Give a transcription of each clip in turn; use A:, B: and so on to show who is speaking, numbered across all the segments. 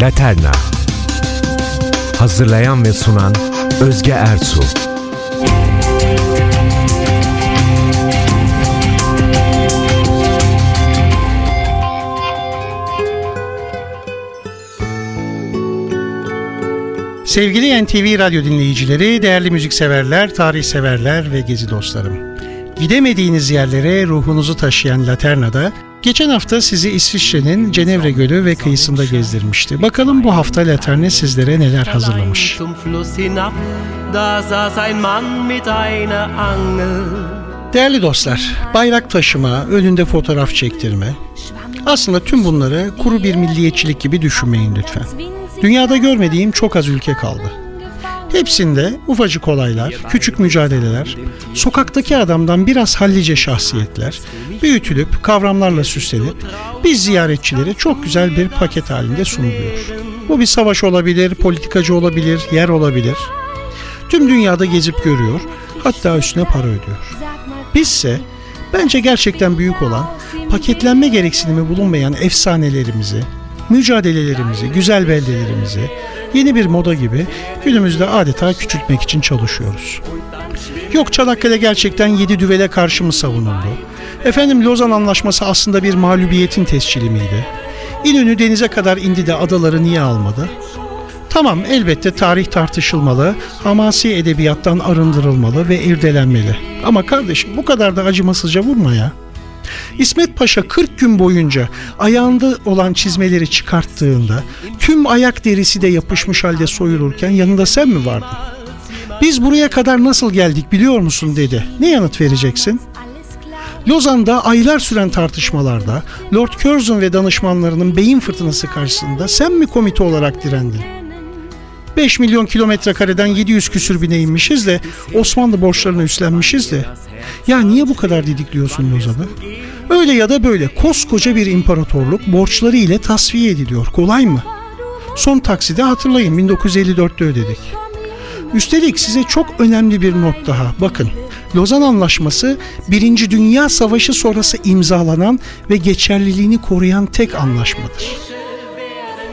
A: Laterna. Hazırlayan ve sunan Özge Ertuğ
B: Sevgili NTV Radyo dinleyicileri, değerli müzikseverler, tarih severler ve gezi dostlarım. Gidemediğiniz yerlere ruhunuzu taşıyan Laterna'da geçen hafta sizi İsviçre'nin Cenevre Gölü ve kıyısında gezdirmişti. Bakalım bu hafta Laterna sizlere neler hazırlamış. Değerli dostlar, bayrak taşıma, önünde fotoğraf çektirme. Aslında tüm bunları kuru bir milliyetçilik gibi düşünmeyin lütfen. Dünyada görmediğim çok az ülke kaldı. Hepsinde ufacık olaylar, küçük mücadeleler, sokaktaki adamdan biraz hallice şahsiyetler, büyütülüp kavramlarla süslenip biz ziyaretçilere çok güzel bir paket halinde sunuluyor. Bu bir savaş olabilir, politikacı olabilir, yer olabilir. Tüm dünyada gezip görüyor, hatta üstüne para ödüyor. Bizse bence gerçekten büyük olan paketlenme gereksinimi bulunmayan efsanelerimizi, mücadelelerimizi, güzel beldelerimizi yeni bir moda gibi günümüzde adeta küçültmek için çalışıyoruz. Yok Çanakkale gerçekten yedi düvele karşı mı savunuldu? Efendim Lozan Anlaşması aslında bir mağlubiyetin tescili miydi? İnönü denize kadar indi de adaları niye almadı? Tamam elbette tarih tartışılmalı, hamasi edebiyattan arındırılmalı ve irdelenmeli. Ama kardeşim bu kadar da acımasızca vurma ya. İsmet Paşa 40 gün boyunca ayağında olan çizmeleri çıkarttığında tüm ayak derisi de yapışmış halde soyulurken yanında sen mi vardın? Biz buraya kadar nasıl geldik biliyor musun dedi. Ne yanıt vereceksin? Lozan'da aylar süren tartışmalarda Lord Curzon ve danışmanlarının beyin fırtınası karşısında sen mi komite olarak direndin? 5 milyon kilometre kareden 700 küsür bine inmişiz de Osmanlı borçlarını üstlenmişiz de. Ya niye bu kadar didikliyorsun Lozan'ı? Öyle ya da böyle koskoca bir imparatorluk borçları ile tasfiye ediliyor. Kolay mı? Son takside hatırlayın 1954'te ödedik. Üstelik size çok önemli bir not daha. Bakın Lozan Anlaşması Birinci Dünya Savaşı sonrası imzalanan ve geçerliliğini koruyan tek anlaşmadır.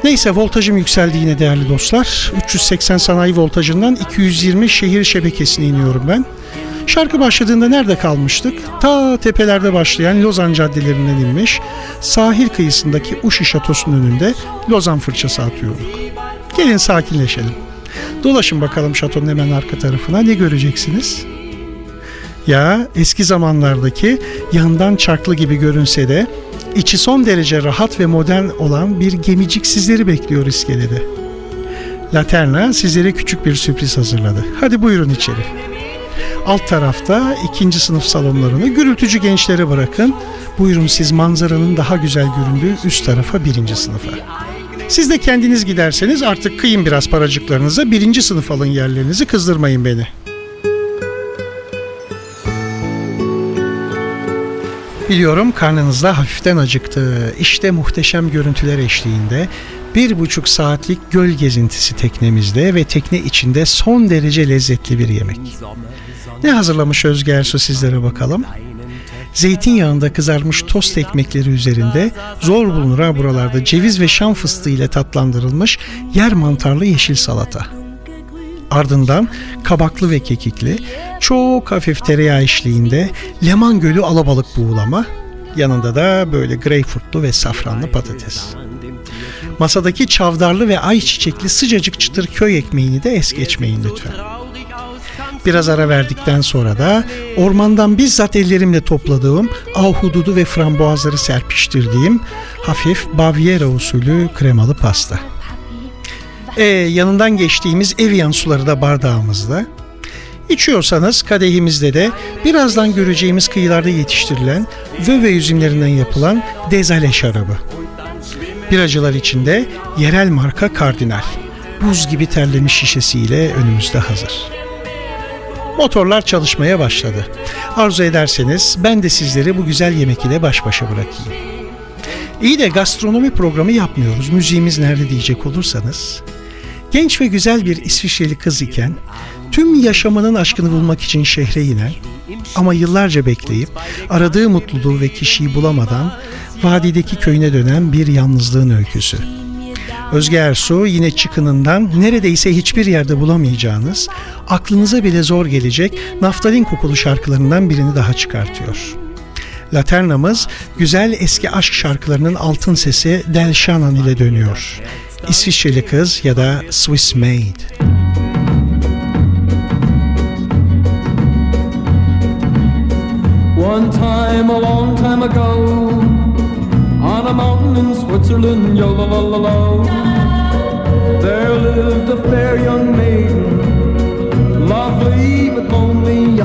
B: Neyse voltajım yükseldi yine değerli dostlar. 380 sanayi voltajından 220 şehir şebekesine iniyorum ben. Şarkı başladığında nerede kalmıştık? Ta tepelerde başlayan Lozan caddelerinden inmiş, sahil kıyısındaki Uşi Şatosu'nun önünde Lozan fırçası atıyorduk. Gelin sakinleşelim. Dolaşın bakalım şatonun hemen arka tarafına ne göreceksiniz? Ya eski zamanlardaki yandan çarklı gibi görünse de içi son derece rahat ve modern olan bir gemicik sizleri bekliyor iskelede. Laterna sizlere küçük bir sürpriz hazırladı. Hadi buyurun içeri. Alt tarafta ikinci sınıf salonlarını gürültücü gençlere bırakın. Buyurun siz manzaranın daha güzel göründüğü üst tarafa birinci sınıfa. Siz de kendiniz giderseniz artık kıyın biraz paracıklarınıza birinci sınıf alın yerlerinizi kızdırmayın beni. Biliyorum karnınızda hafiften acıktı. İşte muhteşem görüntüler eşliğinde bir buçuk saatlik göl gezintisi teknemizde ve tekne içinde son derece lezzetli bir yemek. Ne hazırlamış Özge Ersu sizlere bakalım. Zeytinyağında kızarmış tost ekmekleri üzerinde zor bulunur ha buralarda ceviz ve şam fıstığı ile tatlandırılmış yer mantarlı yeşil salata. Ardından kabaklı ve kekikli, çok hafif tereyağı eşliğinde Leman Gölü alabalık buğulama, yanında da böyle greyfurtlu ve safranlı patates. Masadaki çavdarlı ve ayçiçekli sıcacık çıtır köy ekmeğini de es geçmeyin lütfen. Biraz ara verdikten sonra da ormandan bizzat ellerimle topladığım ahududu ve frambuazları serpiştirdiğim hafif Baviera usulü kremalı pasta. E, yanından geçtiğimiz Evian suları da bardağımızda. İçiyorsanız kadehimizde de birazdan göreceğimiz kıyılarda yetiştirilen vöve üzümlerinden yapılan dezale şarabı. Biracılar içinde yerel marka Kardinal. Buz gibi terlemiş şişesiyle önümüzde hazır. Motorlar çalışmaya başladı. Arzu ederseniz ben de sizleri bu güzel yemek ile baş başa bırakayım. İyi de gastronomi programı yapmıyoruz. Müziğimiz nerede diyecek olursanız. Genç ve güzel bir İsviçreli kız iken tüm yaşamının aşkını bulmak için şehre inen ama yıllarca bekleyip aradığı mutluluğu ve kişiyi bulamadan vadideki köyüne dönen bir yalnızlığın öyküsü. Özge Ersu yine çıkınından neredeyse hiçbir yerde bulamayacağınız, aklınıza bile zor gelecek naftalin kokulu şarkılarından birini daha çıkartıyor. Laternamız güzel eski aşk şarkılarının altın sesi Del Shannon ile dönüyor. İsviçreli kız ya da Swiss Maid.
C: One time, a long time ago, on a mountain in Switzerland, yo la la la la, there lived a fair young maiden, lovely but lonely,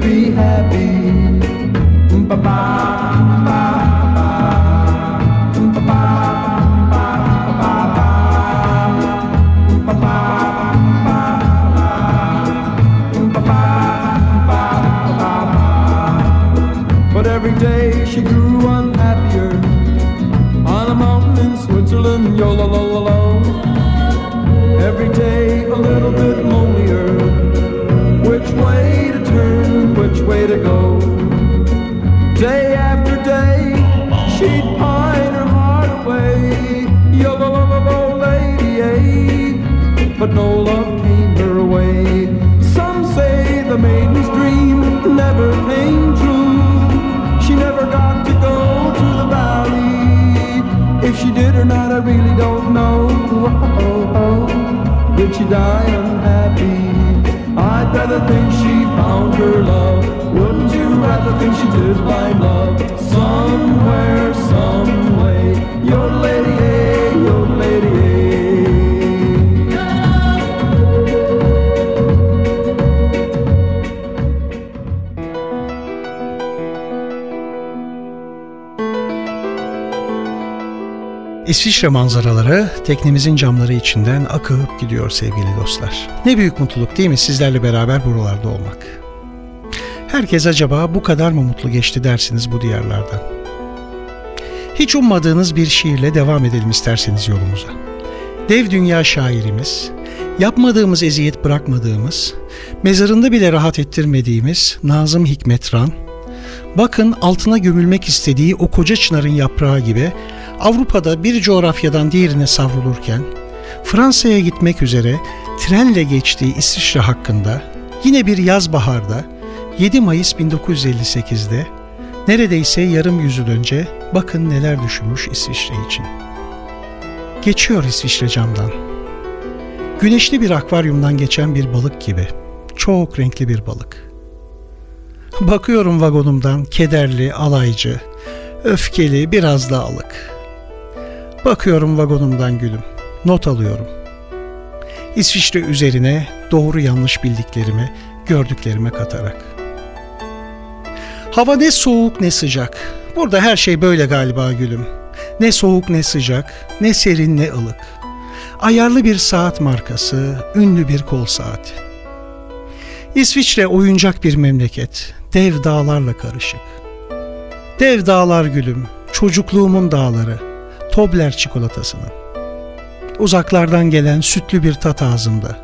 C: be happy. But every day she grew unhappier on a mountain in Switzerland, yo la la la la. Every day did or not, I really don't know. Oh, oh. Did she die unhappy? I'd rather think she found her love. Wouldn't you rather think she did find love? Somewhere, some way.
B: İsviçre manzaraları teknemizin camları içinden akıp gidiyor sevgili dostlar. Ne büyük mutluluk değil mi sizlerle beraber buralarda olmak. Herkes acaba bu kadar mı mutlu geçti dersiniz bu diyarlardan. Hiç ummadığınız bir şiirle devam edelim isterseniz yolumuza. Dev dünya şairimiz, yapmadığımız eziyet bırakmadığımız, mezarında bile rahat ettirmediğimiz Nazım Hikmetran, bakın altına gömülmek istediği o koca çınarın yaprağı gibi Avrupa'da bir coğrafyadan diğerine savrulurken Fransa'ya gitmek üzere trenle geçtiği İsviçre hakkında yine bir yaz baharda 7 Mayıs 1958'de neredeyse yarım yüzyıl önce bakın neler düşünmüş İsviçre için. Geçiyor İsviçre camdan. Güneşli bir akvaryumdan geçen bir balık gibi. Çok renkli bir balık. Bakıyorum vagonumdan kederli, alaycı, öfkeli, biraz da alık. Bakıyorum vagonumdan gülüm. Not alıyorum. İsviçre üzerine doğru yanlış bildiklerimi, gördüklerime katarak. Hava ne soğuk ne sıcak. Burada her şey böyle galiba gülüm. Ne soğuk ne sıcak, ne serin ne ılık. Ayarlı bir saat markası, ünlü bir kol saati. İsviçre oyuncak bir memleket, dev dağlarla karışık. Dev dağlar gülüm, çocukluğumun dağları, Tobler çikolatasının. Uzaklardan gelen sütlü bir tat ağzımda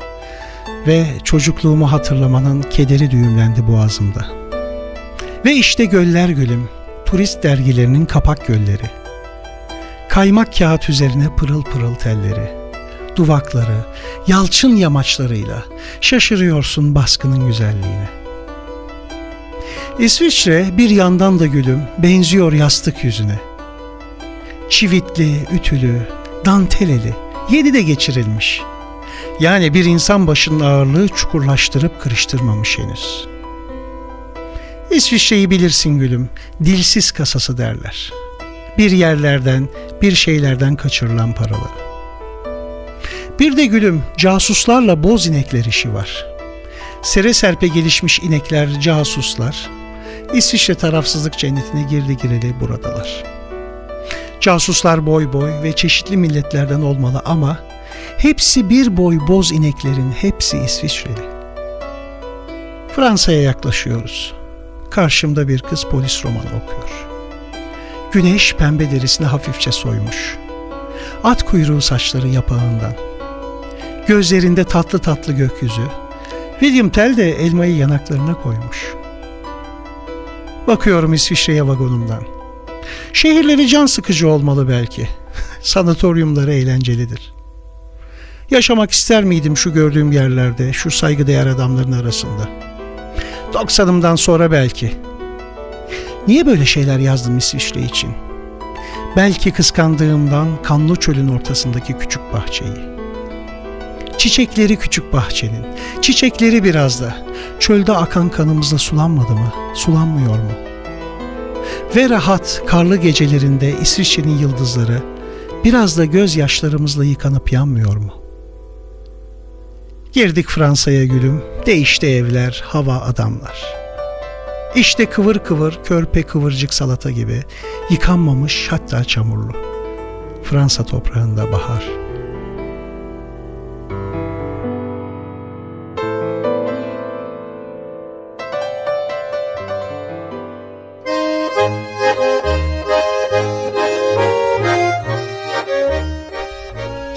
B: ve çocukluğumu hatırlamanın kederi düğümlendi boğazımda. Ve işte göller gülüm, turist dergilerinin kapak gölleri. Kaymak kağıt üzerine pırıl pırıl telleri. Duvakları, yalçın yamaçlarıyla şaşırıyorsun baskının güzelliğine. İsviçre bir yandan da gülüm benziyor yastık yüzüne. Çivitli, ütülü, danteleli, yedi de geçirilmiş. Yani bir insan başının ağırlığı çukurlaştırıp kırıştırmamış henüz. İsviçre'yi bilirsin gülüm, dilsiz kasası derler. Bir yerlerden, bir şeylerden kaçırılan paraları. Bir de gülüm, casuslarla boz inekler işi var. Sere serpe gelişmiş inekler, casuslar, İsviçre tarafsızlık cennetine girdi gireli buradalar. Casuslar boy boy ve çeşitli milletlerden olmalı ama hepsi bir boy boz ineklerin hepsi İsviçreli. Fransa'ya yaklaşıyoruz. Karşımda bir kız polis romanı okuyor. Güneş pembe derisini hafifçe soymuş. At kuyruğu saçları yapağından. Gözlerinde tatlı tatlı gökyüzü. William Tell de elmayı yanaklarına koymuş. Bakıyorum İsviçre'ye vagonumdan. Şehirleri can sıkıcı olmalı belki. Sanatoryumları eğlencelidir. Yaşamak ister miydim şu gördüğüm yerlerde, şu saygıdeğer adamların arasında? 90'ımdan sonra belki. Niye böyle şeyler yazdım İsviçre için? Belki kıskandığımdan kanlı çölün ortasındaki küçük bahçeyi. Çiçekleri küçük bahçenin, çiçekleri biraz da. Çölde akan kanımızla sulanmadı mı, sulanmıyor mu? Ve rahat karlı gecelerinde İsviçre'nin yıldızları biraz da gözyaşlarımızla yıkanıp yanmıyor mu? Girdik Fransa'ya gülüm, değişti evler, hava adamlar. İşte kıvır kıvır, körpe kıvırcık salata gibi, yıkanmamış hatta çamurlu. Fransa toprağında bahar.''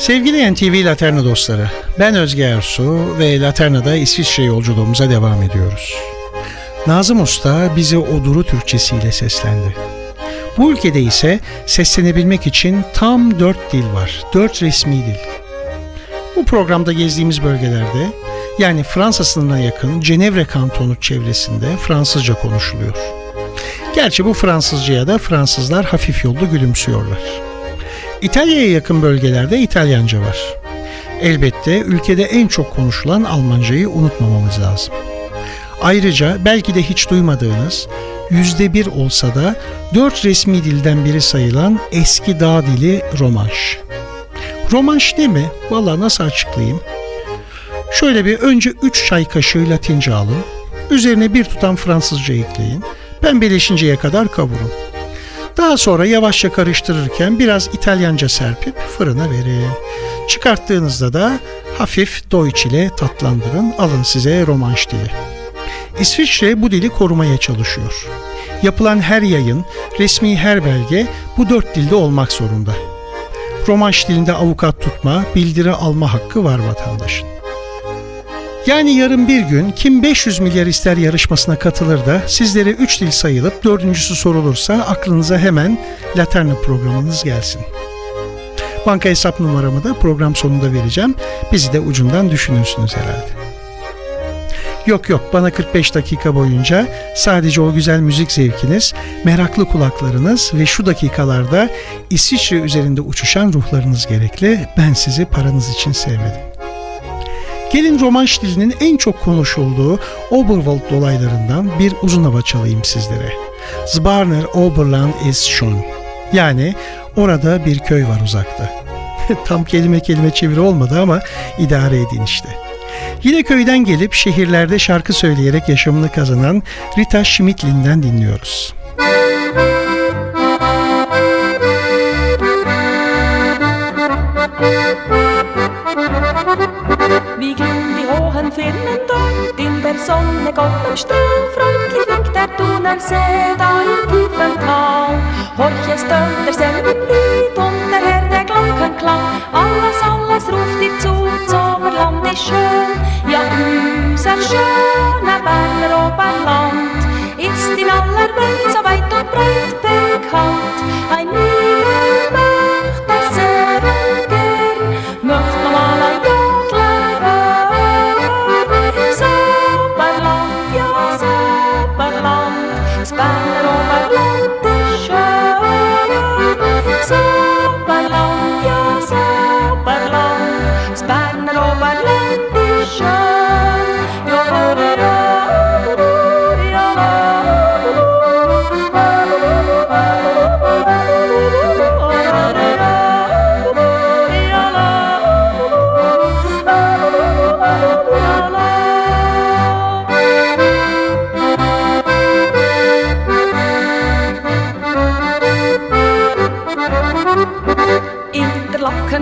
B: Sevgili NTV Laterna dostları, ben Özge Ersu ve Laterna'da İsviçre yolculuğumuza devam ediyoruz. Nazım Usta bize o duru Türkçesiyle seslendi. Bu ülkede ise seslenebilmek için tam dört dil var, dört resmi dil. Bu programda gezdiğimiz bölgelerde yani Fransa sınırına yakın Cenevre kantonu çevresinde Fransızca konuşuluyor. Gerçi bu Fransızcaya da Fransızlar hafif yollu gülümsüyorlar. İtalya'ya yakın bölgelerde İtalyanca var. Elbette ülkede en çok konuşulan Almancayı unutmamamız lazım. Ayrıca belki de hiç duymadığınız yüzde bir olsa da dört resmi dilden biri sayılan eski dağ dili Romanş. Romanş ne mi? Valla nasıl açıklayayım? Şöyle bir önce 3 çay kaşığı Latince alın. Üzerine bir tutam Fransızca ekleyin. Pembeleşinceye kadar kavurun. Daha sonra yavaşça karıştırırken biraz İtalyanca serpip fırına verin. Çıkarttığınızda da hafif Deutsch ile tatlandırın. Alın size romanş dili. İsviçre bu dili korumaya çalışıyor. Yapılan her yayın, resmi her belge bu dört dilde olmak zorunda. Romanş dilinde avukat tutma, bildiri alma hakkı var vatandaşın. Yani yarın bir gün kim 500 milyar ister yarışmasına katılır da sizlere 3 dil sayılıp dördüncüsü sorulursa aklınıza hemen Laterna programınız gelsin. Banka hesap numaramı da program sonunda vereceğim. Bizi de ucundan düşünürsünüz herhalde. Yok yok bana 45 dakika boyunca sadece o güzel müzik zevkiniz, meraklı kulaklarınız ve şu dakikalarda İsviçre üzerinde uçuşan ruhlarınız gerekli. Ben sizi paranız için sevmedim. Gelin romanş dilinin en çok konuşulduğu Oberwald dolaylarından bir uzun hava çalayım sizlere. Zbarner Oberland ist schon. Yani orada bir köy var uzakta. Tam kelime kelime çeviri olmadı ama idare edin işte. Yine köyden gelip şehirlerde şarkı söyleyerek yaşamını kazanan Rita Schmidlin'den dinliyoruz.
D: Strahl. Freundlich winkt der Thunersee da im tiefen Tal. Horch, es tönt derselben Lied und der Herr der Glocken klang. Alles, alles ruft dir zu, Sommerland ist schön. Ja, unser schöner Berner Oberland ist in aller Welt so weit und breit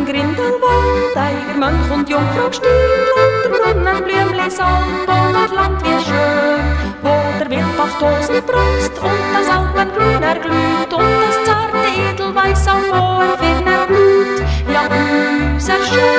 D: Grindelwald, Eiger Mönch und Jungfrau still, und der Brunnen Blümli das Land wie schön, wo der Wildbach tosend brunst, und das Alpengrün erglüht, und das zarte Edelweiß auf hoher Firner blüht. Ja, unser schöner